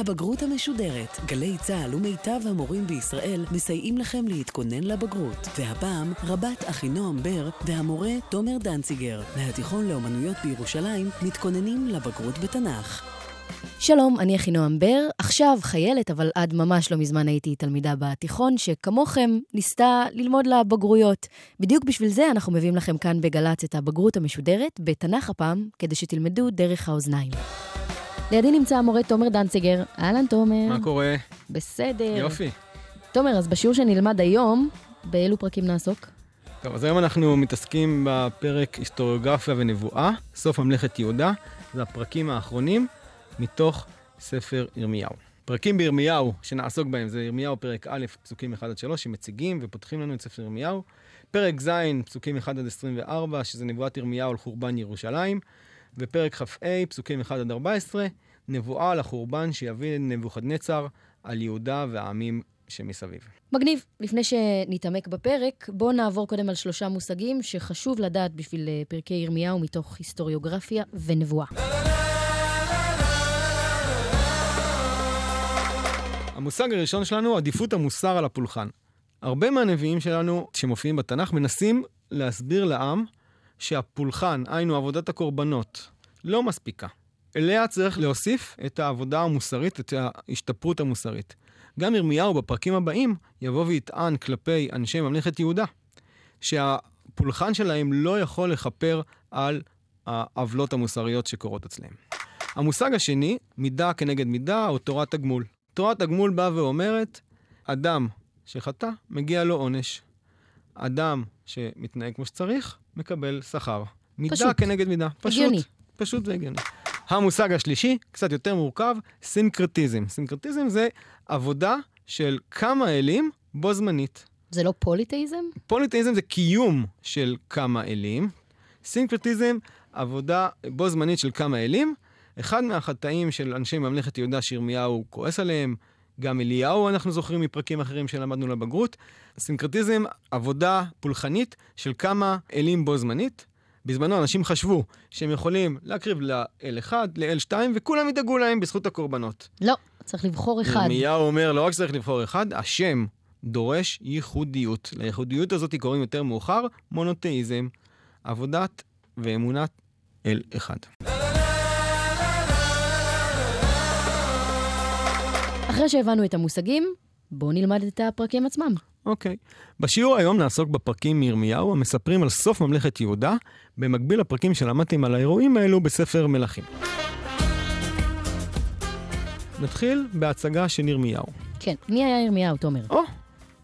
הבגרות המשודרת. גלי צה"ל ומיטב המורים בישראל מסייעים לכם להתכונן לבגרות. והפעם, רבת אחינועם בר והמורה תומר דנציגר, מהתיכון לאומנויות בירושלים, מתכוננים לבגרות בתנ"ך. שלום, אני אחינועם בר. עכשיו חיילת, אבל עד ממש לא מזמן הייתי תלמידה בתיכון, שכמוכם ניסתה ללמוד לבגרויות. בדיוק בשביל זה אנחנו מביאים לכם כאן בגל"צ את הבגרות המשודרת, בתנ"ך הפעם, כדי שתלמדו דרך האוזניים. לידי נמצא המורה תומר דנציגר. אהלן, תומר. מה קורה? בסדר. יופי. תומר, אז בשיעור שנלמד היום, באילו פרקים נעסוק? טוב, אז היום אנחנו מתעסקים בפרק היסטוריוגרפיה ונבואה, סוף ממלכת יהודה. זה הפרקים האחרונים מתוך ספר ירמיהו. פרקים בירמיהו שנעסוק בהם זה ירמיהו פרק א', פסוקים 1 עד 3, שמציגים ופותחים לנו את ספר ירמיהו. פרק ז', פסוקים 1 עד 24, שזה נבואת ירמיהו על חורבן ירושלים. ופרק כ"ה, פסוקים 1 עד 14, נבואה על החורבן שיביא נבוכדנצר על יהודה והעמים שמסביב. מגניב. לפני שנתעמק בפרק, בואו נעבור קודם על שלושה מושגים שחשוב לדעת בשביל אה, פרקי ירמיהו מתוך היסטוריוגרפיה ונבואה. המושג הראשון שלנו, עדיפות המוסר על הפולחן. הרבה מהנביאים שלנו שמופיעים בתנ"ך מנסים להסביר לעם שהפולחן, היינו עבודת הקורבנות, לא מספיקה. אליה צריך להוסיף את העבודה המוסרית, את ההשתפרות המוסרית. גם ירמיהו בפרקים הבאים יבוא ויטען כלפי אנשי ממלכת יהודה, שהפולחן שלהם לא יכול לכפר על העוולות המוסריות שקורות אצלם. המושג השני, מידה כנגד מידה, או תורת הגמול. תורת הגמול באה ואומרת, אדם שחטא, מגיע לו עונש. אדם שמתנהג כמו שצריך, מקבל שכר. מידה פשוט. כנגד מידה. פשוט. הגיוני. פשוט והגיוני. המושג השלישי, קצת יותר מורכב, סינקרטיזם. סינקרטיזם זה עבודה של כמה אלים בו זמנית. זה לא פוליטאיזם? פוליטאיזם זה קיום של כמה אלים. סינקרטיזם, עבודה בו זמנית של כמה אלים. אחד מהחטאים של אנשי ממלכת יהודה שירמיהו כועס עליהם, גם אליהו אנחנו זוכרים מפרקים אחרים שלמדנו לבגרות. סינקרטיזם, עבודה פולחנית של כמה אלים בו זמנית. בזמנו אנשים חשבו שהם יכולים להקריב לאל אחד, לאל שתיים, וכולם ידאגו להם בזכות הקורבנות. לא, צריך לבחור אחד. ירמיהו אומר, לא רק שצריך לבחור אחד, השם דורש ייחודיות. לייחודיות הזאת קוראים יותר מאוחר מונותאיזם, עבודת ואמונת אל אחד. אחרי שהבנו את המושגים, בואו נלמד את הפרקים עצמם. אוקיי. בשיעור היום נעסוק בפרקים מירמיהו המספרים על סוף ממלכת יהודה, במקביל לפרקים שלמדתם על האירועים האלו בספר מלכים. נתחיל בהצגה של ירמיהו. כן, מי היה ירמיהו, תומר? או,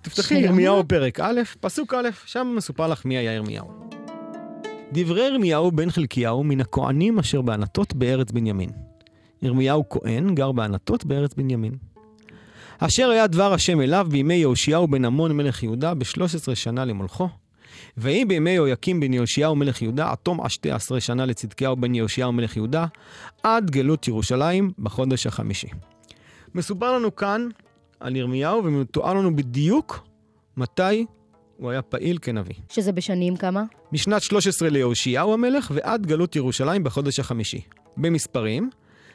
תפתחי. ירמיהו פרק א', פסוק א', שם מסופר לך מי היה ירמיהו. דברי ירמיהו בן חלקיהו מן הכהנים אשר בענתות בארץ בנימין. ירמיהו כהן גר בענתות בארץ בנימין. אשר היה דבר השם אליו בימי יהושיהו בן עמון מלך יהודה בשלוש עשרה שנה למולכו. ויהי בימי יהויקים בן יהושיהו מלך יהודה עד תום עשתי עשרה שנה לצדקיהו בן יהושיהו מלך יהודה עד גלות ירושלים בחודש החמישי. מסופר לנו כאן על ירמיהו ומתואר לנו בדיוק מתי הוא היה פעיל כנביא. שזה בשנים כמה? משנת 13 ליהושיהו המלך ועד גלות ירושלים בחודש החמישי. במספרים,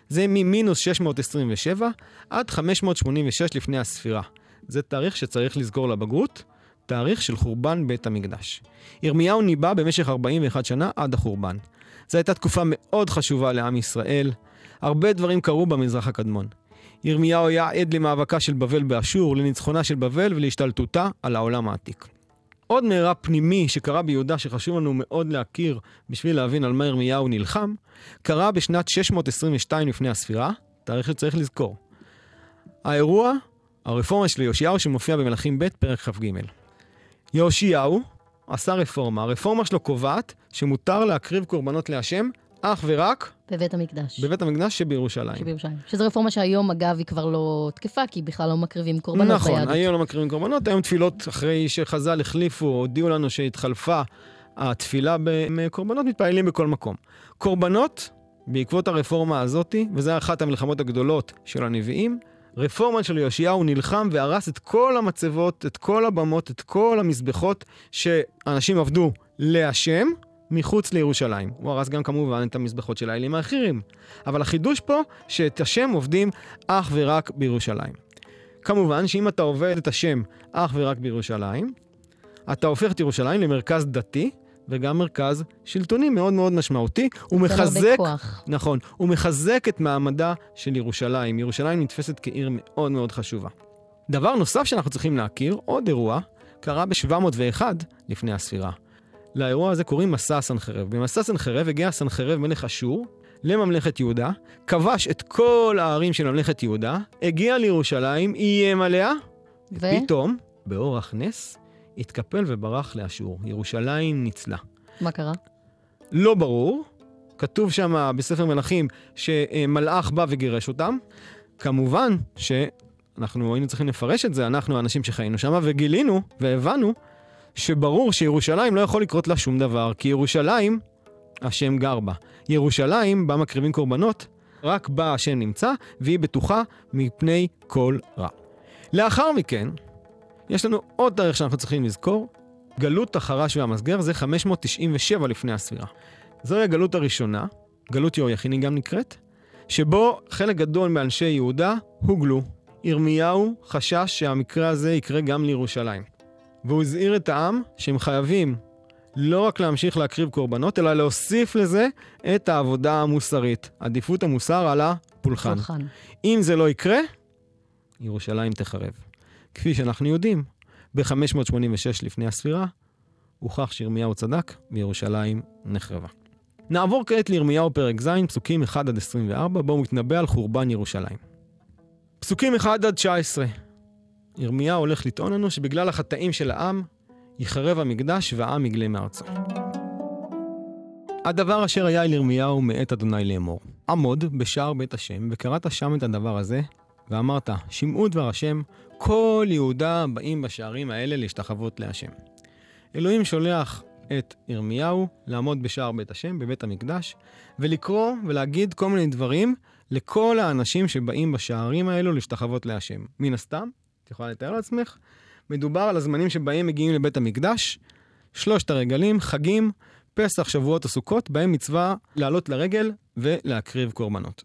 זה ממינוס 627 עד 586 לפני הספירה. זה תאריך שצריך לזכור לבגרות, תאריך של חורבן בית המקדש. ירמיהו ניבא במשך 41 שנה עד החורבן. זו הייתה תקופה מאוד חשובה לעם ישראל. הרבה דברים קרו במזרח הקדמון. ירמיהו היה עד למאבקה של בבל באשור, לניצחונה של בבל ולהשתלטותה על העולם העתיק. עוד מאורע פנימי שקרה ביהודה שחשוב לנו מאוד להכיר בשביל להבין על מה ירמיהו נלחם, קרה בשנת 622 לפני הספירה, תאריך שצריך לזכור. האירוע, הרפורמה של יאשיהו שמופיע במלכים ב' פרק כ"ג. יאשיהו עשה רפורמה, הרפורמה שלו קובעת שמותר להקריב קורבנות להשם אך ורק בבית המקדש. בבית המקדש שבירושלים. שבירושלים. שזו רפורמה שהיום, אגב, היא כבר לא תקפה, כי בכלל לא מקריבים קורבנות נכון, ביהדות. היום לא מקריבים קורבנות, היום תפילות אחרי שחז"ל החליפו, הודיעו לנו שהתחלפה התפילה בקורבנות, מתפללים בכל מקום. קורבנות, בעקבות הרפורמה הזאתי, וזו אחת המלחמות הגדולות של הנביאים, רפורמה של יאשיהו נלחם והרס את כל המצבות, את כל הבמות, את כל המזבחות שאנשים עבדו להשם, מחוץ לירושלים. הוא הרס גם כמובן את המזבחות של האלים האחרים. אבל החידוש פה, שאת השם עובדים אך ורק בירושלים. כמובן שאם אתה עובד את השם אך ורק בירושלים, אתה הופך את ירושלים למרכז דתי וגם מרכז שלטוני מאוד מאוד משמעותי. הוא מחזק... כוח. נכון, הוא מחזק את מעמדה של ירושלים. ירושלים נתפסת כעיר מאוד מאוד חשובה. דבר נוסף שאנחנו צריכים להכיר, עוד אירוע, קרה ב-701 לפני הספירה. לאירוע הזה קוראים מסע הסנחרב. במסע סנחרב הגיע סנחרב מלך אשור לממלכת יהודה, כבש את כל הערים של ממלכת יהודה, הגיע לירושלים, איים עליה, ו? ופתאום, באורח נס, התקפל וברח לאשור. ירושלים ניצלה. מה קרה? לא ברור, כתוב שם בספר מלכים שמלאך בא וגירש אותם. כמובן שאנחנו היינו צריכים לפרש את זה, אנחנו האנשים שחיינו שם, וגילינו והבנו שברור שירושלים לא יכול לקרות לה שום דבר, כי ירושלים, השם גר בה. ירושלים, בה מקריבים קורבנות, רק בה השם נמצא, והיא בטוחה מפני כל רע. לאחר מכן, יש לנו עוד תאריך שאנחנו צריכים לזכור, גלות החרש והמסגר זה 597 לפני הספירה. זוהי הגלות הראשונה, גלות יהויכין היא גם נקראת, שבו חלק גדול מאנשי יהודה הוגלו. ירמיהו חשש שהמקרה הזה יקרה גם לירושלים. והוא הזהיר את העם שהם חייבים לא רק להמשיך להקריב קורבנות, אלא להוסיף לזה את העבודה המוסרית. עדיפות המוסר על הפולחן. פולחן. אם זה לא יקרה, ירושלים תחרב. כפי שאנחנו יודעים, ב-586 לפני הספירה, הוכח שירמיהו צדק וירושלים נחרבה. נעבור כעת לירמיהו פרק ז', פסוקים 1 עד 24, בו הוא מתנבא על חורבן ירושלים. פסוקים 1 עד 19. ירמיהו הולך לטעון לנו שבגלל החטאים של העם, יחרב המקדש והעם יגלה מארצו. הדבר אשר היה אל ירמיהו מאת אדוני לאמור. עמוד בשער בית השם, וקראת שם את הדבר הזה, ואמרת, שמעו דבר השם, כל יהודה באים בשערים האלה להשתחוות להשם. אלוהים שולח את ירמיהו לעמוד בשער בית השם, בבית המקדש, ולקרוא ולהגיד כל מיני דברים לכל האנשים שבאים בשערים האלו להשתחוות להשם. מן הסתם, את יכולה לתאר לעצמך, מדובר על הזמנים שבהם מגיעים לבית המקדש, שלושת הרגלים, חגים, פסח, שבועות או סוכות, בהם מצווה לעלות לרגל ולהקריב קורבנות.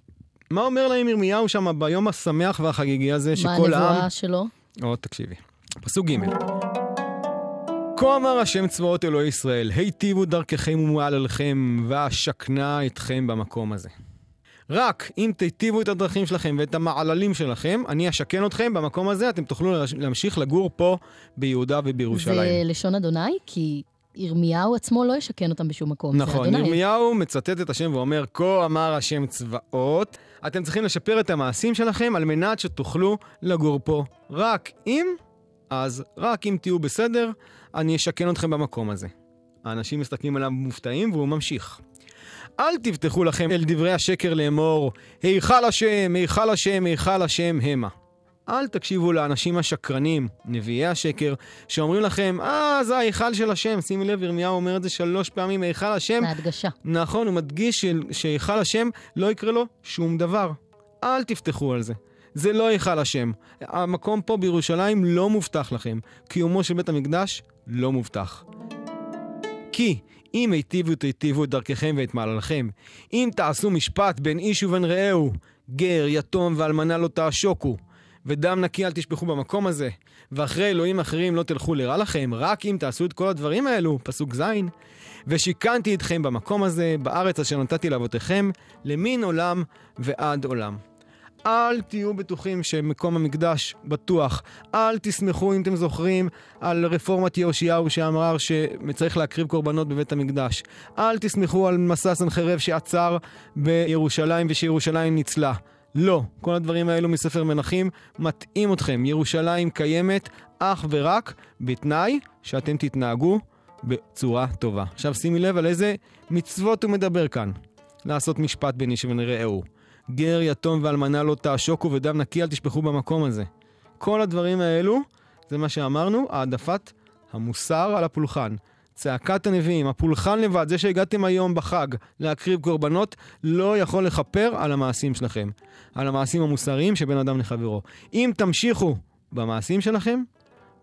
מה אומר להם ירמיהו שם ביום השמח והחגיגי הזה, מה שכל העם... הנבואה שלו? עוד תקשיבי. פסוק ג' כה אמר השם צבאות אלוהי ישראל, היטיבו דרככם ומעללכם, ואשכנה אתכם במקום הזה. רק אם תיטיבו את הדרכים שלכם ואת המעללים שלכם, אני אשכן אתכם במקום הזה, אתם תוכלו להמשיך לגור פה ביהודה ובירושלים. זה לשון אדוני? כי ירמיהו עצמו לא ישכן אותם בשום מקום. נכון. ירמיהו מצטט את השם ואומר, כה אמר השם צבאות, אתם צריכים לשפר את המעשים שלכם על מנת שתוכלו לגור פה. רק אם, אז רק אם תהיו בסדר, אני אשכן אתכם במקום הזה. האנשים מסתכלים עליו מופתעים והוא ממשיך. אל תבטחו לכם אל דברי השקר לאמור, היכל השם, היכל השם, היכל השם המה. אל תקשיבו לאנשים השקרנים, נביאי השקר, שאומרים לכם, אה, זה ההיכל של השם. שימי לב, ירמיהו אומר את זה שלוש פעמים, היכל השם. בהדגשה. נכון, הוא מדגיש שהיכל השם לא יקרה לו שום דבר. אל תפתחו על זה. זה לא היכל השם. המקום פה בירושלים לא מובטח לכם. קיומו של בית המקדש לא מובטח. כי אם היטיבו תיטיבו את דרככם ואת מעללכם, אם תעשו משפט בין איש ובין רעהו, גר, יתום ואלמנה לא תעשוקו, ודם נקי אל תשפכו במקום הזה, ואחרי אלוהים אחרים לא תלכו לרע לכם, רק אם תעשו את כל הדברים האלו, פסוק ז', ושיכנתי אתכם במקום הזה, בארץ אשר נתתי לאבותיכם, למין עולם ועד עולם. אל תהיו בטוחים שמקום המקדש בטוח. אל תשמחו, אם אתם זוכרים, על רפורמת יאשיהו שאמר שצריך להקריב קורבנות בבית המקדש. אל תשמחו על מסע סנחרב שעצר בירושלים ושירושלים ניצלה. לא, כל הדברים האלו מספר מנחים מטעים אתכם. ירושלים קיימת אך ורק בתנאי שאתם תתנהגו בצורה טובה. עכשיו שימי לב על איזה מצוות הוא מדבר כאן. לעשות משפט בין איש ונרעהו. גר, יתום ואלמנה לא תעשוקו ודם נקי אל תשפכו במקום הזה. כל הדברים האלו, זה מה שאמרנו, העדפת המוסר על הפולחן. צעקת הנביאים, הפולחן לבד, זה שהגעתם היום בחג להקריב קורבנות, לא יכול לכפר על המעשים שלכם, על המעשים המוסריים שבין אדם לחברו. אם תמשיכו במעשים שלכם,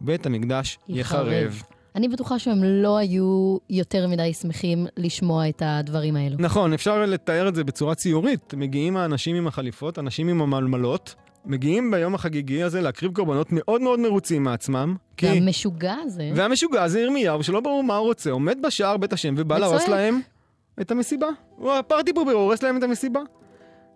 בית המקדש יחרב. יחרב. אני בטוחה שהם לא היו יותר מדי שמחים לשמוע את הדברים האלו. נכון, אפשר לתאר את זה בצורה ציורית. מגיעים האנשים עם החליפות, אנשים עם המלמלות, מגיעים ביום החגיגי הזה להקריב קורבנות מאוד מאוד מרוצים מעצמם. כי... והמשוגע הזה... והמשוגע הזה ירמיהו, שלא ברור מה הוא רוצה, עומד בשער בית השם ובא להרוס להם את המסיבה. הוא הפרטי פה, הוא הורס להם את המסיבה.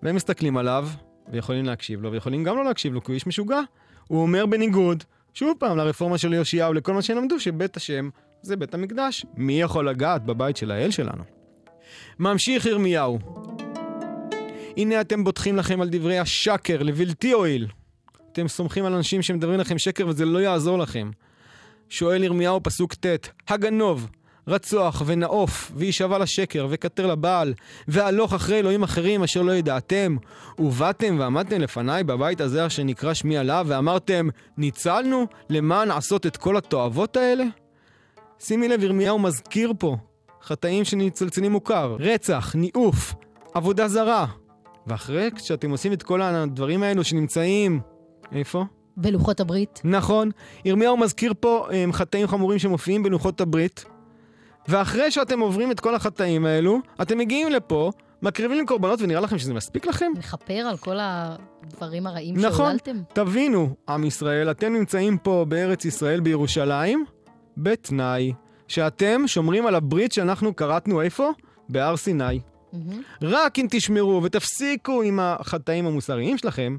והם מסתכלים עליו, ויכולים להקשיב לו, ויכולים גם לא להקשיב לו, כי הוא איש משוגע. הוא אומר בניגוד, שוב פעם, לרפורמה של יאשיהו, לכל מה שהם למדו, שבית השם זה בית המקדש. מי יכול לגעת בבית של האל שלנו? ממשיך ירמיהו. הנה אתם בוטחים לכם על דברי השקר, לבלתי הועיל. אתם סומכים על אנשים שמדברים לכם שקר וזה לא יעזור לכם. שואל ירמיהו פסוק ט', הגנוב, רצוח ונאוף, וישבע לשקר, וקטר לבעל, והלוך אחרי אלוהים אחרים אשר לא ידעתם, ובאתם ועמדתם לפניי בבית הזה אשר נקרא שמי עליו, ואמרתם, ניצלנו למען לעשות את כל התועבות האלה? שימי לב, ירמיהו מזכיר פה חטאים שניצלצלים מוכר, רצח, ניאוף, עבודה זרה. ואחרי שאתם עושים את כל הדברים האלו שנמצאים, איפה? בלוחות הברית. נכון. ירמיהו מזכיר פה הם, חטאים חמורים שמופיעים בלוחות הברית. ואחרי שאתם עוברים את כל החטאים האלו, אתם מגיעים לפה, מקריבים לי קורבנות ונראה לכם שזה מספיק לכם? לכפר על כל הדברים הרעים נכון, שהוללתם? נכון, תבינו, עם ישראל, אתם נמצאים פה בארץ ישראל בירושלים, בתנאי שאתם שומרים על הברית שאנחנו קראתנו איפה? בהר סיני. Mm-hmm. רק אם תשמרו ותפסיקו עם החטאים המוסריים שלכם,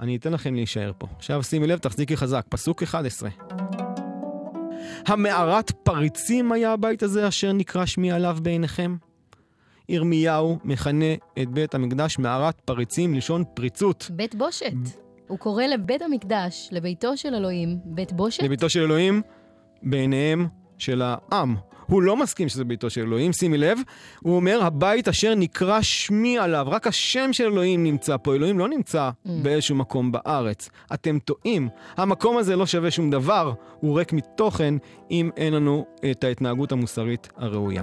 אני אתן לכם להישאר פה. עכשיו שימי לב, תחזיקי חזק, פסוק 11. המערת פריצים היה הבית הזה אשר נקרא שמי עליו בעיניכם? ירמיהו מכנה את בית המקדש מערת פריצים, לשון פריצות. בית בושת. הוא קורא לבית המקדש, לביתו של אלוהים, בית בושת. לביתו של אלוהים, בעיניהם של העם. הוא לא מסכים שזה ביתו של אלוהים, שימי לב. הוא אומר, הבית אשר נקרא שמי עליו, רק השם של אלוהים נמצא פה. אלוהים לא נמצא mm. באיזשהו מקום בארץ. אתם טועים. המקום הזה לא שווה שום דבר, הוא ריק מתוכן אם אין לנו את ההתנהגות המוסרית הראויה.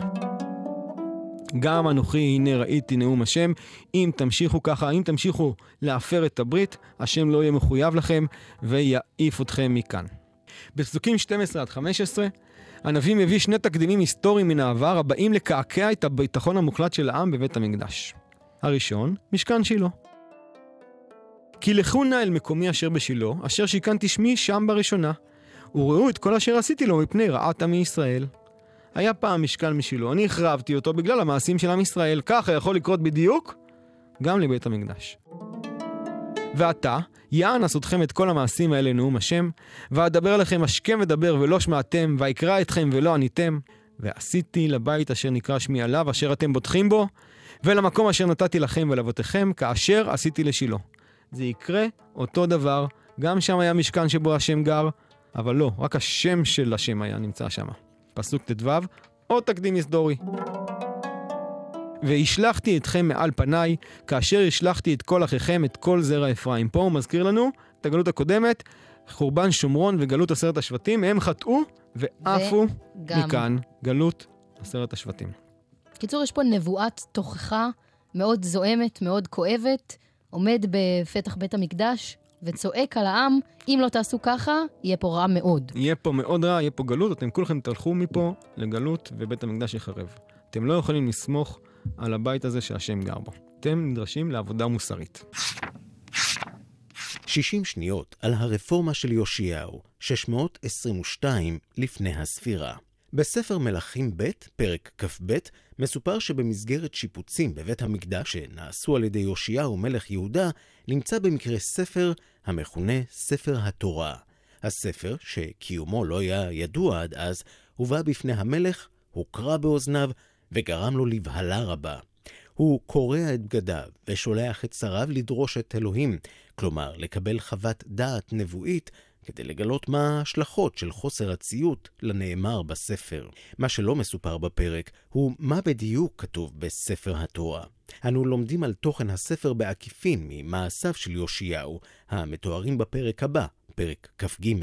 גם אנוכי הנה ראיתי נאום השם, אם תמשיכו ככה, אם תמשיכו להפר את הברית, השם לא יהיה מחויב לכם ויעיף אתכם מכאן. בפסוקים 12 עד 15, הנביא מביא שני תקדימים היסטוריים מן העבר הבאים לקעקע את הביטחון המוחלט של העם בבית המקדש. הראשון, משכן שילה. כי לכו נא אל מקומי אשר בשילה, אשר שיכנתי שמי שם בראשונה, וראו את כל אשר עשיתי לו מפני רעת עמי ישראל. היה פעם משכן משילה, אני החרבתי אותו בגלל המעשים של עם ישראל. ככה יכול לקרות בדיוק גם לבית המקדש. ועתה, יען אתכם את כל המעשים האלה נאום השם, ואדבר אליכם השכם ודבר ולא שמעתם, ואקרא אתכם ולא עניתם, ועשיתי לבית אשר נקרא שמי עליו, אשר אתם בוטחים בו, ולמקום אשר נתתי לכם ולאבותיכם, כאשר עשיתי לשילה. זה יקרה אותו דבר, גם שם היה משכן שבו השם גר, אבל לא, רק השם של השם היה נמצא שם. פסוק ט"ו, עוד תקדים היסטורי. והשלכתי אתכם מעל פניי, כאשר השלכתי את כל אחיכם, את כל זרע אפרים. פה הוא מזכיר לנו את הגלות הקודמת, חורבן שומרון וגלות עשרת השבטים, הם חטאו ועפו וגם... מכאן, גלות עשרת השבטים. קיצור, יש פה נבואת תוכחה מאוד זועמת, מאוד כואבת, עומד בפתח בית המקדש וצועק על העם, אם לא תעשו ככה, יהיה פה רע מאוד. יהיה פה מאוד רע, יהיה פה גלות, אתם כולכם תלכו מפה לגלות ובית המקדש יחרב. אתם לא יכולים לסמוך על הבית הזה שהשם גר בו. אתם נדרשים לעבודה מוסרית. 60 שניות על הרפורמה של יאשיהו, 622 לפני הספירה. בספר מלכים ב', פרק כ"ב, מסופר שבמסגרת שיפוצים בבית המקדש שנעשו על ידי יאשיהו מלך יהודה, נמצא במקרה ספר המכונה ספר התורה. הספר, שקיומו לא היה ידוע עד אז, הובא בפני המלך, הוקרא באוזניו וגרם לו לבהלה רבה. הוא קורע את בגדיו ושולח את שריו לדרוש את אלוהים, כלומר לקבל חוות דעת נבואית כדי לגלות מה ההשלכות של חוסר הציות לנאמר בספר. מה שלא מסופר בפרק הוא מה בדיוק כתוב בספר התורה. אנו לומדים על תוכן הספר בעקיפין ממעשיו של יאשיהו, המתוארים בפרק הבא, פרק כ"ג.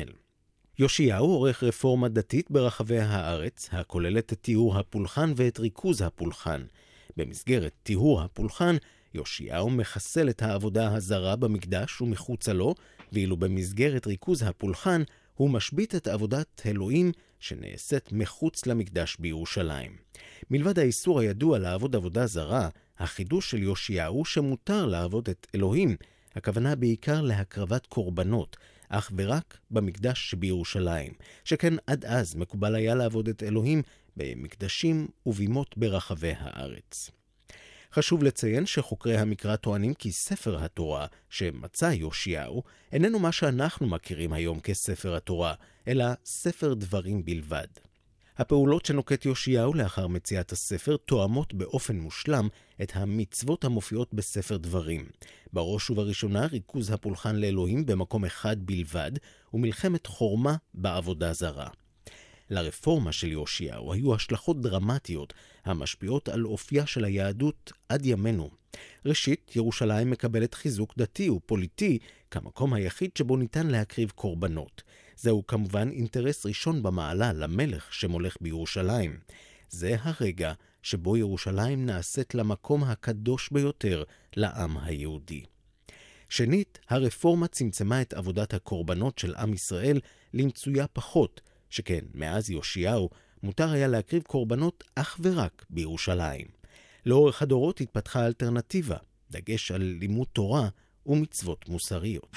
יאשיהו עורך רפורמה דתית ברחבי הארץ, הכוללת את טיהור הפולחן ואת ריכוז הפולחן. במסגרת טיהור הפולחן, יאשיהו מחסל את העבודה הזרה במקדש ומחוצה לו, ואילו במסגרת ריכוז הפולחן, הוא משבית את עבודת אלוהים שנעשית מחוץ למקדש בירושלים. מלבד האיסור הידוע לעבוד עבודה זרה, החידוש של יאשיהו שמותר לעבוד את אלוהים, הכוונה בעיקר להקרבת קורבנות, אך ורק במקדש שבירושלים, שכן עד אז מקובל היה לעבוד את אלוהים במקדשים ובימות ברחבי הארץ. חשוב לציין שחוקרי המקרא טוענים כי ספר התורה שמצא יאשיהו איננו מה שאנחנו מכירים היום כספר התורה, אלא ספר דברים בלבד. הפעולות שנוקט יאשיהו לאחר מציאת הספר תואמות באופן מושלם את המצוות המופיעות בספר דברים. בראש ובראשונה ריכוז הפולחן לאלוהים במקום אחד בלבד, ומלחמת חורמה בעבודה זרה. לרפורמה של יאשיהו היו השלכות דרמטיות המשפיעות על אופייה של היהדות עד ימינו. ראשית, ירושלים מקבלת חיזוק דתי ופוליטי כמקום היחיד שבו ניתן להקריב קורבנות. זהו כמובן אינטרס ראשון במעלה למלך שמולך בירושלים. זה הרגע שבו ירושלים נעשית למקום הקדוש ביותר לעם היהודי. שנית, הרפורמה צמצמה את עבודת הקורבנות של עם ישראל למצויה פחות, שכן מאז יאשיהו מותר היה להקריב קורבנות אך ורק בירושלים. לאורך הדורות התפתחה אלטרנטיבה, דגש על לימוד תורה ומצוות מוסריות.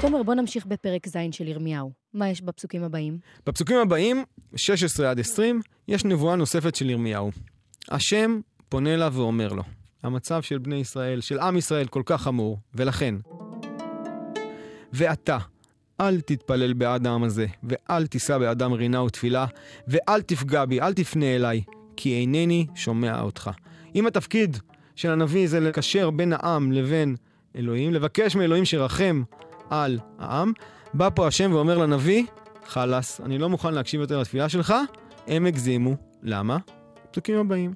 תומר, בוא נמשיך בפרק ז' של ירמיהו. מה יש בפסוקים הבאים? בפסוקים הבאים, 16 עד 20, יש נבואה נוספת של ירמיהו. השם פונה אליו ואומר לו, המצב של בני ישראל, של עם ישראל, כל כך חמור, ולכן, ואתה, אל תתפלל בעד העם הזה, ואל תישא באדם רינה ותפילה, ואל תפגע בי, אל תפנה אליי, כי אינני שומע אותך. אם התפקיד של הנביא זה לקשר בין העם לבין אלוהים, לבקש מאלוהים שרחם על העם, בא פה השם ואומר לנביא, חלאס, אני לא מוכן להקשיב יותר לתפילה שלך, הם הגזימו. למה? פסוקים הבאים.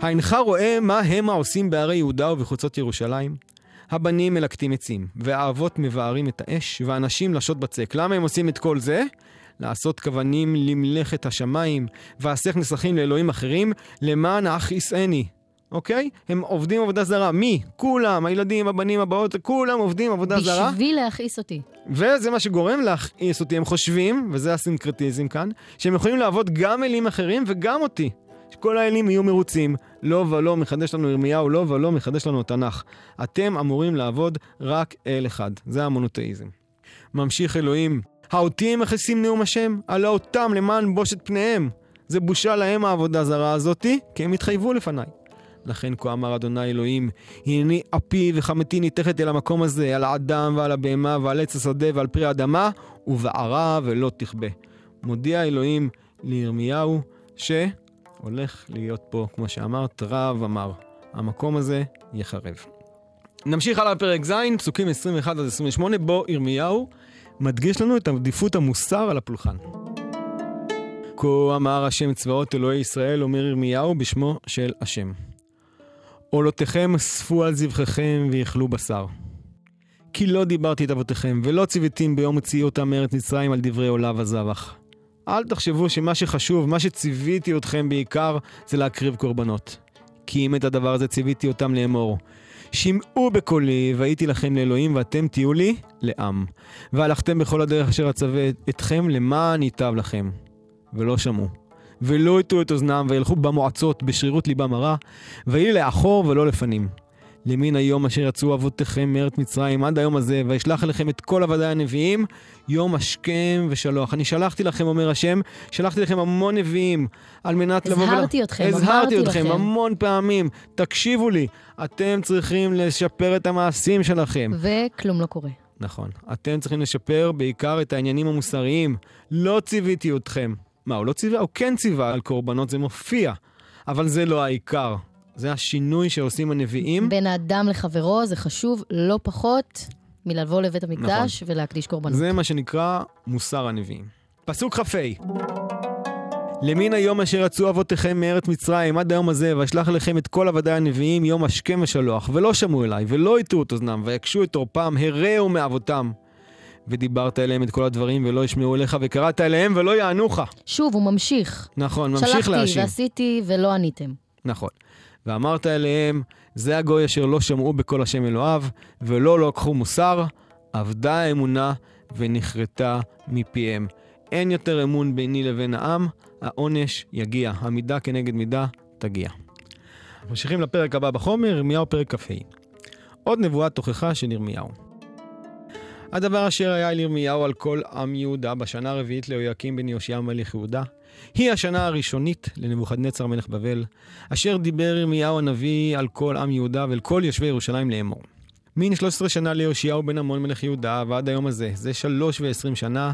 האינך רואה מה הם העושים בערי יהודה ובחוצות ירושלים? הבנים מלקטים עצים, והאבות מבערים את האש, והנשים לשות בצק. למה הם עושים את כל זה? לעשות כוונים למלאכת השמיים, ועשך נסכים לאלוהים אחרים, למען האכיסני. אוקיי? הם עובדים עבודה זרה. מי? כולם, הילדים, הבנים, הבאות, כולם עובדים עבודה זרה. בשביל להכעיס אותי. וזה מה שגורם להכעיס אותי. הם חושבים, וזה הסינקרטיזם כאן, שהם יכולים לעבוד גם אלים אחרים וגם אותי. שכל האלים יהיו מרוצים. לא ולא מחדש לנו ירמיהו, לא ולא מחדש לנו תנ"ך. אתם אמורים לעבוד רק אל אחד. זה המונותאיזם. ממשיך אלוהים, האותי הם מכסים נאום השם? הלא אותם למען בושת פניהם. זה בושה להם העבודה הזרה הזאתי, כי הם התחייבו לפניי. לכן כה אמר אדוני אלוהים, הנני אפי וחמתי ניתכת אל המקום הזה, על האדם ועל הבהמה ועל עץ השדה ועל פרי האדמה, ובערה ולא תכבה. מודיע אלוהים לירמיהו שהולך להיות פה, כמו שאמרת, רב אמר. המקום הזה יחרב. נמשיך הלאה בפרק ז', פסוקים 21 עד 28, בו ירמיהו מדגיש לנו את עדיפות המוסר על הפולחן. כה אמר השם צבאות אלוהי ישראל, אומר ירמיהו בשמו של השם. עולותיכם אספו על זבחיכם ויאכלו בשר. כי לא דיברתי את אבותיכם, ולא ציוויתים ביום הוציאי אותם מארץ מצרים על דברי עולה וזבח. אל תחשבו שמה שחשוב, מה שציוויתי אתכם בעיקר, זה להקריב קורבנות. כי אם את הדבר הזה ציוויתי אותם לאמור. שמעו בקולי, והייתי לכם לאלוהים, ואתם תהיו לי לעם. והלכתם בכל הדרך אשר אצווה אתכם למען ייטב לכם. ולא שמעו. ולא הטו את אוזנם, וילכו במועצות בשרירות ליבם הרע, ויהי לאחור ולא לפנים. למין היום אשר יצאו אבותיכם מארץ מצרים עד היום הזה, וישלח אליכם את כל עבדי הנביאים, יום השכם ושלוח. אני שלחתי לכם, אומר השם, שלחתי לכם המון נביאים, על מנת לבוא... הזהרתי אתכם, אמרתי לכם. הזהרתי אתכם המון פעמים. תקשיבו לי, אתם צריכים לשפר את המעשים שלכם. וכלום לא קורה. נכון. אתם צריכים לשפר בעיקר את העניינים המוסריים. לא ציוויתי אתכם. מה, הוא לא ציווה? הוא כן ציווה על קורבנות, זה מופיע. אבל זה לא העיקר. זה השינוי שעושים הנביאים. בין האדם לחברו זה חשוב לא פחות מלבוא לבית המקדש נכון. ולהקדיש קורבנות. זה מה שנקרא מוסר הנביאים. פסוק כ"ה למין היום אשר יצאו אבותיכם מארץ מצרים עד היום הזה, ואשלח אליכם את כל עבדי הנביאים יום השכם ושלוח, ולא שמעו אליי, ולא הטעו את אוזנם, ויקשו את עורפם, הרעו מאבותם. ודיברת אליהם את כל הדברים ולא ישמעו אליך, וקראת אליהם ולא יענוך. שוב, הוא ממשיך. נכון, ממשיך להשיב. שלחתי ועשיתי ולא עניתם. נכון. ואמרת אליהם, זה הגוי אשר לא שמעו בקול השם אלוהיו, ולא לקחו מוסר, אבדה האמונה ונחרטה מפיהם. אין יותר אמון ביני לבין העם, העונש יגיע, המידה כנגד מידה תגיע. ממשיכים לפרק הבא בחומר, ירמיהו פרק כ"ה. עוד נבואת תוכחה של ירמיהו. הדבר אשר היה אל ירמיהו על כל עם יהודה בשנה הרביעית ליהויקים בן יאשיהו מלך יהודה, היא השנה הראשונית לנבוכדנצר מלך בבל, אשר דיבר ירמיהו הנביא על כל עם יהודה ואל כל יושבי ירושלים לאמור. מן 13 שנה ליאשיהו בן עמון מלך יהודה ועד היום הזה, זה שלוש ועשרים שנה,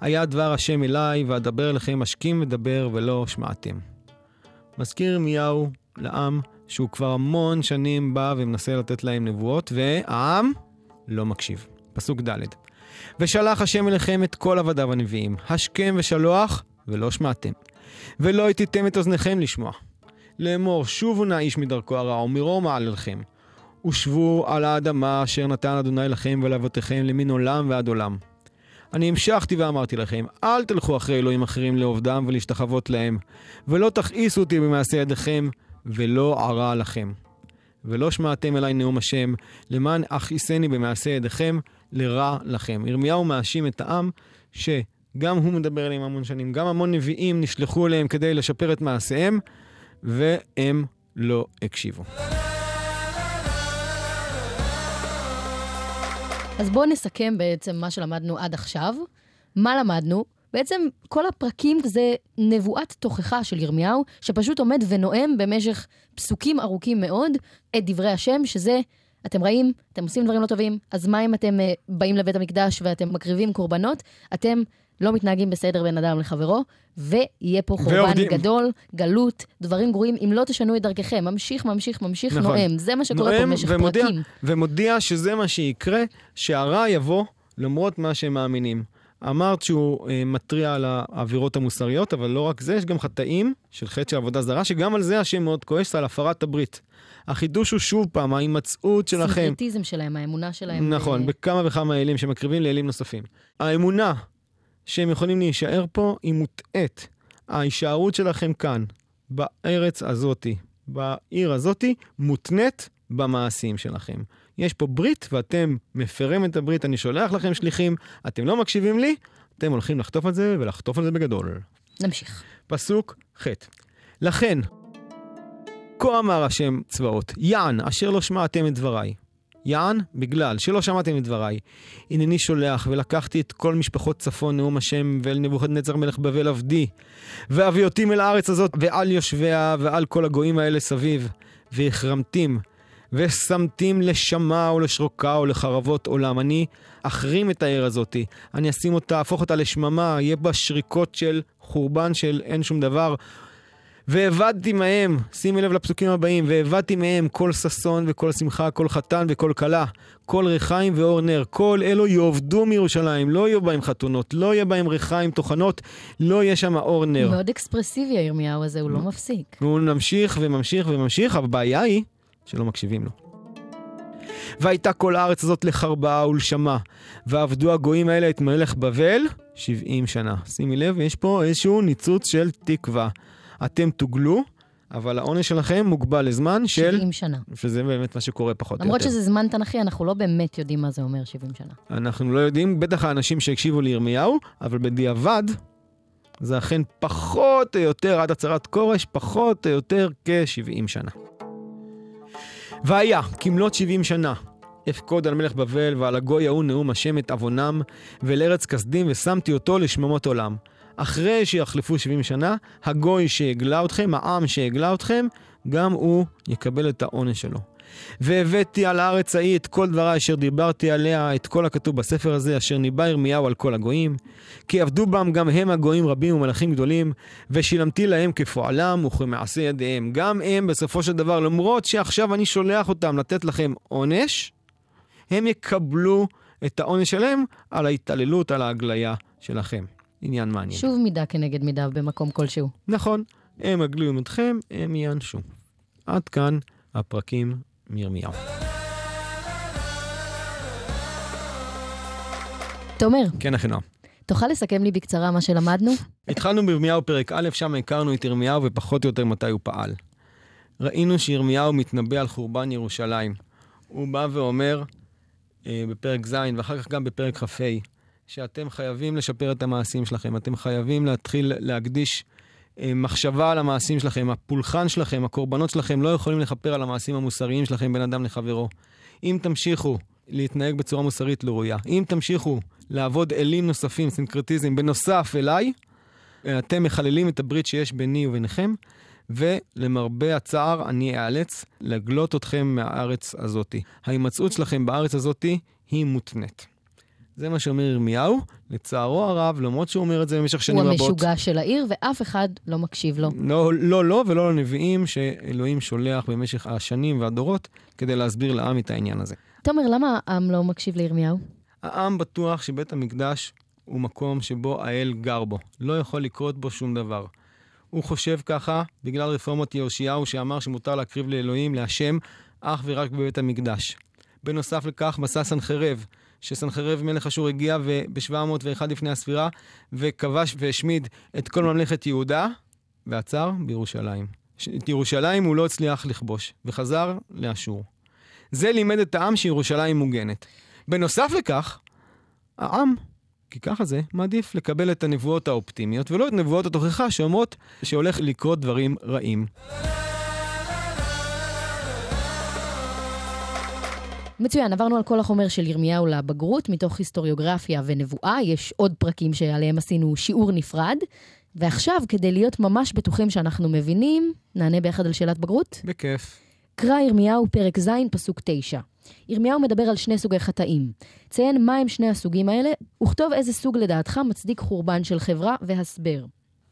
היה דבר השם אליי, ואדבר לכם משכים ודבר ולא שמעתם. מזכיר ירמיהו לעם שהוא כבר המון שנים בא ומנסה לתת להם נבואות, והעם לא מקשיב. פסוק ד' ושלח השם אליכם את כל עבדיו הנביאים, השכם ושלוח, ולא שמעתם. ולא הטיתם את אוזניכם לשמוע. לאמור, שובו נא איש מדרכו הרע, ומרום מעללכם. ושבו על האדמה אשר נתן אדוני לכם ולאבותיכם למין עולם ועד עולם. אני המשכתי ואמרתי לכם, אל תלכו אחרי אלוהים אחרים לעובדם ולהשתחוות להם, ולא תכעיסו אותי במעשה ידיכם, ולא ערה לכם. ולא שמעתם אליי נאום השם, למען אכעיסני במעשה ידיכם, לרע לכם. ירמיהו מאשים את העם שגם הוא מדבר אליהם המון שנים, גם המון נביאים נשלחו אליהם כדי לשפר את מעשיהם, והם לא הקשיבו. אז בואו נסכם בעצם מה שלמדנו עד עכשיו. מה למדנו? בעצם כל הפרקים זה נבואת תוכחה של ירמיהו, שפשוט עומד ונואם במשך פסוקים ארוכים מאוד את דברי השם, שזה, אתם רואים, אתם עושים דברים לא טובים, אז מה אם אתם uh, באים לבית המקדש ואתם מקריבים קורבנות? אתם לא מתנהגים בסדר בין אדם לחברו, ויהיה פה חורבן ועובדים. גדול, גלות, דברים גרועים, אם לא תשנו את דרככם. ממשיך, ממשיך, ממשיך, נכון. נואם. זה מה שקורה פה במשך ומודיע, פרקים. ומודיע שזה מה שיקרה, שהרע יבוא למרות מה שהם מאמינים. אמרת שהוא אה, מתריע על העבירות המוסריות, אבל לא רק זה, יש גם חטאים של חטא של עבודה זרה, שגם על זה השם מאוד כועס, על הפרת הברית. החידוש הוא שוב פעם, ההימצאות שלכם. סינקרטיזם שלהם, האמונה שלהם. נכון, אה, בכמה וכמה אלים שמקריבים לאלים נוספים. האמונה שהם יכולים להישאר פה היא מוטעית. ההישארות שלכם כאן, בארץ הזאתי, בעיר הזאתי, מותנית במעשים שלכם. יש פה ברית ואתם מפרים את הברית, אני שולח לכם שליחים, אתם לא מקשיבים לי, אתם הולכים לחטוף על זה ולחטוף על זה בגדול. נמשיך. פסוק ח' לכן, כה אמר השם צבאות, יען אשר לא שמעתם את דבריי. יען, בגלל שלא שמעתם את דבריי. הנני שולח, ולקחתי את כל משפחות צפון נאום השם, ואל נבוכדנצר מלך בבל עבדי, ואביא אותים אל הארץ הזאת, ועל יושביה, ועל כל הגויים האלה סביב, והחרמתים, ושמתים לשמה ולשרוקה ולחרבות עולם. אני אחרים את העיר הזאתי, אני אשים אותה, אהפוך אותה לשממה, יהיה בה שריקות של חורבן של אין שום דבר. והבדתי מהם, שימי לב לפסוקים הבאים, והבדתי מהם כל ששון וכל שמחה, כל חתן וכל כלה, כל ריחיים ואור נר, כל אלו יאבדו מירושלים, לא יהיו בהם חתונות, לא יהיה בהם ריחיים, טוחנות, לא יהיה שם אור נר. מאוד אקספרסיבי הירמיהו הזה, הוא לא מפסיק. והוא ממשיך וממשיך וממשיך, הבעיה היא שלא מקשיבים לו. והייתה כל הארץ הזאת לחרבה ולשמה, ועבדו הגויים האלה את מלך בבל 70 שנה. שימי לב, יש פה איזשהו ניצוץ של תקווה. אתם תוגלו, אבל העונש שלכם מוגבל לזמן של... 70 שנה. שזה באמת מה שקורה פחות או למרות יותר. שזה זמן תנ"כי, אנחנו לא באמת יודעים מה זה אומר 70 שנה. אנחנו לא יודעים, בטח האנשים שהקשיבו לירמיהו, אבל בדיעבד, זה אכן פחות או יותר, עד הצהרת כורש, פחות או יותר כ-70 שנה. והיה, כמלאת 70 שנה, אפקוד על מלך בבל ועל הגוי ההוא נאום השם את עוונם, ואל ארץ כסדים ושמתי אותו לשממות עולם. אחרי שיחלפו 70 שנה, הגוי שהגלה אתכם, העם שהגלה אתכם, גם הוא יקבל את העונש שלו. והבאתי על הארץ ההיא את כל דבריי אשר דיברתי עליה, את כל הכתוב בספר הזה, אשר ניבא ירמיהו על כל הגויים. כי עבדו בם גם הם הגויים רבים ומלאכים גדולים, ושילמתי להם כפועלם וכמעשה ידיהם. גם הם בסופו של דבר, למרות שעכשיו אני שולח אותם לתת לכם עונש, הם יקבלו את העונש שלהם על ההתעללות, על ההגליה שלכם. עניין מעניין. שוב מידה כנגד מידה במקום כלשהו. נכון, הם הגלו עמדכם, הם יענשו. עד כאן הפרקים מירמיהו. תומר, כן, אחינועם. תוכל לסכם לי בקצרה מה שלמדנו? התחלנו בירמיהו פרק א', שם הכרנו את ירמיהו ופחות או יותר מתי הוא פעל. ראינו שירמיהו מתנבא על חורבן ירושלים. הוא בא ואומר אה, בפרק ז' ואחר כך גם בפרק כ"ה, שאתם חייבים לשפר את המעשים שלכם, אתם חייבים להתחיל להקדיש אה, מחשבה על המעשים שלכם, הפולחן שלכם, הקורבנות שלכם לא יכולים לכפר על המעשים המוסריים שלכם בין אדם לחברו. אם תמשיכו להתנהג בצורה מוסרית לא ראויה, אם תמשיכו לעבוד אלים נוספים, סינקרטיזם, בנוסף אליי, אה, אתם מחללים את הברית שיש ביני וביניכם, ולמרבה הצער אני אאלץ לגלות אתכם מהארץ הזאתי. ההימצאות שלכם בארץ הזאתי היא מותנית. זה מה שאומר ירמיהו, לצערו הרב, למרות שהוא אומר את זה במשך שנים רבות. הוא המשוגע של העיר, ואף אחד לא מקשיב לו. לא, לא, לא, ולא לנביאים שאלוהים שולח במשך השנים והדורות כדי להסביר לעם את העניין הזה. תומר, למה העם לא מקשיב לירמיהו? העם בטוח שבית המקדש הוא מקום שבו האל גר בו. לא יכול לקרות בו שום דבר. הוא חושב ככה בגלל רפורמות יאשיהו שאמר שמותר להקריב לאלוהים, להשם, אך ורק בבית המקדש. בנוסף לכך, מסע סנחרב, שסנחרב מלך אשור הגיע ב-701 לפני הספירה, וכבש והשמיד את כל ממלכת יהודה, ועצר בירושלים. את ירושלים הוא לא הצליח לכבוש, וחזר לאשור. זה לימד את העם שירושלים מוגנת. בנוסף לכך, העם כי ככה זה, מעדיף לקבל את הנבואות האופטימיות ולא את נבואות התוכחה שאומרות שהולך לקרות דברים רעים. מצוין, עברנו על כל החומר של ירמיהו לבגרות, מתוך היסטוריוגרפיה ונבואה. יש עוד פרקים שעליהם עשינו שיעור נפרד. ועכשיו, כדי להיות ממש בטוחים שאנחנו מבינים, נענה ביחד על שאלת בגרות? בכיף. קרא ירמיהו, פרק ז', פסוק 9. ירמיהו מדבר על שני סוגי חטאים. ציין מהם שני הסוגים האלה, וכתוב איזה סוג לדעתך מצדיק חורבן של חברה והסבר.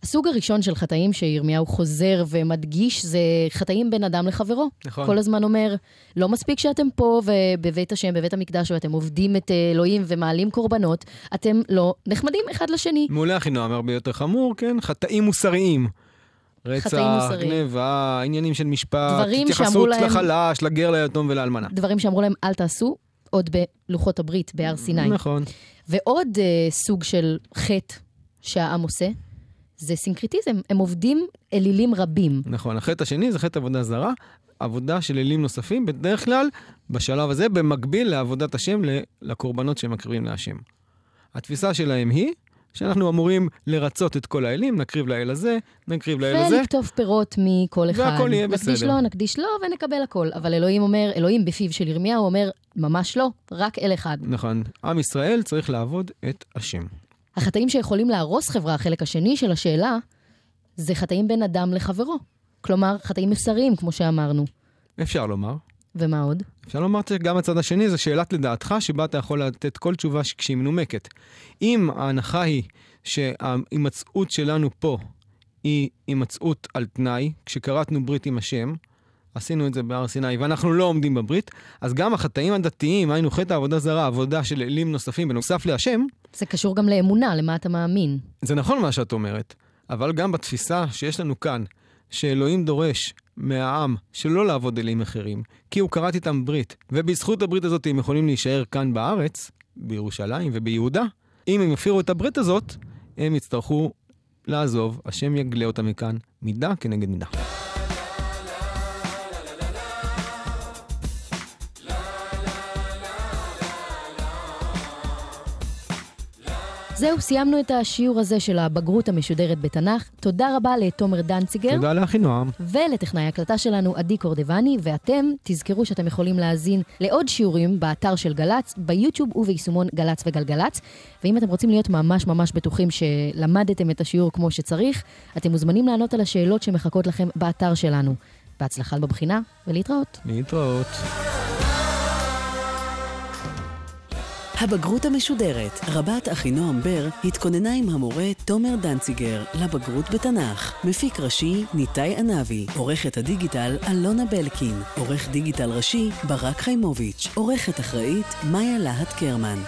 הסוג הראשון של חטאים שירמיהו חוזר ומדגיש זה חטאים בין אדם לחברו. נכון. כל הזמן אומר, לא מספיק שאתם פה ובבית השם, בבית המקדש, ואתם עובדים את אלוהים ומעלים קורבנות, אתם לא נחמדים אחד לשני. מעולה אחינועם, הרבה יותר חמור, כן? חטאים מוסריים. רצח, גניבה, עניינים של משפט, התייחסות להם, לחלש, לגר, ליתום ולאלמנה. דברים שאמרו להם, אל תעשו, עוד בלוחות הברית, בהר סיני. נכון. ועוד uh, סוג של חטא שהעם עושה, זה סינקרטיזם. הם עובדים אלילים רבים. נכון. החטא השני זה חטא עבודה זרה, עבודה של אלילים נוספים, בדרך כלל, בשלב הזה, במקביל לעבודת השם, לקורבנות שהם מקריבים להשם. התפיסה שלהם היא שאנחנו אמורים לרצות את כל האלים, נקריב לאל הזה, נקריב לאל הזה. ולקטוף פירות מכל אחד. והכל יהיה בסדר. נקדיש לו, נקדיש לו ונקבל הכל. אבל אלוהים אומר, אלוהים בפיו של ירמיהו אומר, ממש לא, רק אל אחד. נכון. עם ישראל צריך לעבוד את השם. החטאים שיכולים להרוס חברה, החלק השני של השאלה, זה חטאים בין אדם לחברו. כלומר, חטאים מוסריים, כמו שאמרנו. אפשר לומר. ומה עוד? אפשר לומר שגם הצד השני זה שאלת לדעתך, שבה אתה יכול לתת כל תשובה כשהיא מנומקת. אם ההנחה היא שההימצאות שלנו פה היא הימצאות על תנאי, כשכרתנו ברית עם השם, עשינו את זה בהר סיני, ואנחנו לא עומדים בברית, אז גם החטאים הדתיים, היינו חטא עבודה זרה, עבודה של אלים נוספים בנוסף להשם... זה קשור גם לאמונה, למה אתה מאמין. זה נכון מה שאת אומרת, אבל גם בתפיסה שיש לנו כאן, שאלוהים דורש מהעם שלא לעבוד אלים אחרים, כי הוא כרת איתם ברית, ובזכות הברית הזאת הם יכולים להישאר כאן בארץ, בירושלים וביהודה. אם הם יפירו את הברית הזאת, הם יצטרכו לעזוב, השם יגלה אותם מכאן, מידה כנגד מידה. זהו, סיימנו את השיעור הזה של הבגרות המשודרת בתנ"ך. תודה רבה לתומר דנציגר. תודה לאחינועם. ולטכנאי הקלטה שלנו, עדי קורדבני, ואתם, תזכרו שאתם יכולים להאזין לעוד שיעורים באתר של גל"צ, ביוטיוב וביישומון גל"צ וגלגלצ. ואם אתם רוצים להיות ממש ממש בטוחים שלמדתם את השיעור כמו שצריך, אתם מוזמנים לענות על השאלות שמחכות לכם באתר שלנו. בהצלחה בבחינה, ולהתראות. להתראות. הבגרות המשודרת, רבת אחינועם בר, התכוננה עם המורה תומר דנציגר לבגרות בתנ"ך. מפיק ראשי, ניתאי ענבי. עורכת הדיגיטל, אלונה בלקין. עורך דיגיטל ראשי, ברק חיימוביץ'. עורכת אחראית, מאיה להט קרמן.